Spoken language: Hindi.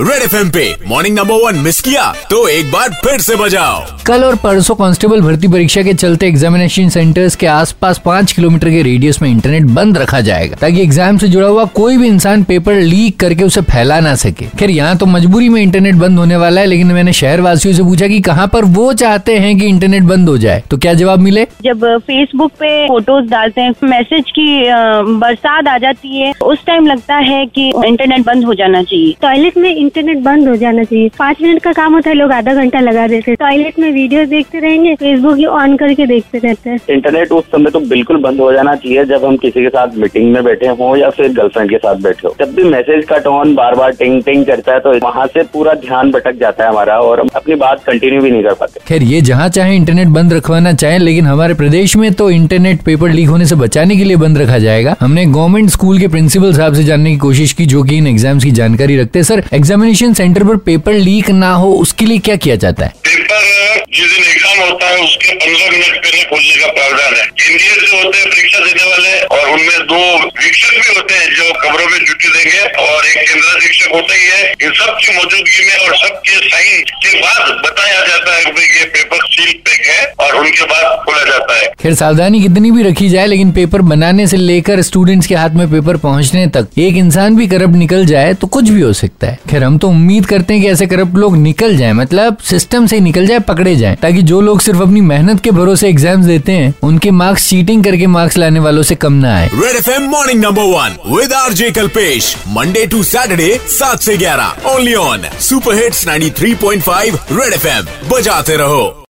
रेड एफ़ पे मॉर्निंग नंबर वन मिस किया तो एक बार फिर से बजाओ। कल और परसों कांस्टेबल भर्ती परीक्षा के चलते एग्जामिनेशन सेंटर्स के आसपास पाँच किलोमीटर के रेडियस में इंटरनेट बंद रखा जाएगा ताकि एग्ज़ाम से जुड़ा हुआ कोई भी इंसान पेपर लीक करके उसे फैला ना सके। खैर यहाँ तो मजबूरी में इंटरनेट बंद होने वाला है लेकिन मैंने शहर वासियों से पूछा की कहाँ पर वो चाहते हैं की इंटरनेट बंद हो जाए तो क्या जवाब मिले? जब फेसबुक पे फ़ोटोज़ डालते हैं मैसेज की बरसात आ जाती है उस टाइम लगता है की इंटरनेट बंद हो जाना चाहिए। टॉयलेट में इंटरनेट बंद हो जाना चाहिए। पाँच मिनट का काम होता है लोग आधा घंटा लगा देते हैं। टॉयलेट में वीडियो देखते रहेंगे फेसबुक ही ऑन करके देखते रहते हैं। इंटरनेट उस समय तो बिल्कुल बंद हो जाना चाहिए जब हम किसी के साथ मीटिंग में बैठे हों या फिर गर्लफ्रेंड के साथ बैठे हो। जब भी मैसेज का टोन बार बार टिंग टिंग करता है तो वहाँ से पूरा ध्यान भटक जाता है हमारा और हम अपनी बात कंटिन्यू भी नहीं कर पाते। खैर ये जहाँ चाहे इंटरनेट बंद रखवाना चाहे लेकिन हमारे प्रदेश में तो इंटरनेट पेपर लीक होने से बचाने के लिए बंद रखा जाएगा। हमने गवर्नमेंट स्कूल के प्रिंसिपल साहब से जानने की कोशिश की जो कि इन एग्ज़ाम्स की जानकारी रखते हैं। सर एग्जामिनेशन सेंटर पर पेपर लीक ना हो, उसके लिए क्या किया जाता है? पेपर जिस दिन एग्ज़ाम होता है, उसके पंद्रह मिनट पहले खोलने का प्रावधान है। इंजीनियर जो होते हैं, परीक्षा देने वाले, और उनमें दो शिक्षक भी होते हैं जो कमरों में ड्यूटी देंगे, और एक केंद्र शिक्षक होता ही है। इन सब की मौजूदगी में और सबके साइन के बाद बताया जाता है कि ये पेपर सील पैक है और उनके बाद खोला जाता है। खैर सावधानी कितनी भी रखी जाए लेकिन पेपर बनाने से लेकर स्टूडेंट्स के हाथ में पेपर पहुँचने तक एक इंसान भी करप्ट निकल जाए तो कुछ भी हो सकता है। खैर हम तो उम्मीद करते हैं कि ऐसे करप्ट लोग निकल जाए मतलब सिस्टम से निकल जाए पकड़े जाए ताकि जो लोग सिर्फ़ अपनी मेहनत के भरोसे एग्ज़ाम देते हैं उनके मार्क्स चीटिंग करके मार्क्स लाने वालों से कम ना आए। Red F morning number one with R J Kalpesh Monday to Saturday सात से ग्यारह only on super hits 93.5 Red F बजाते रहो।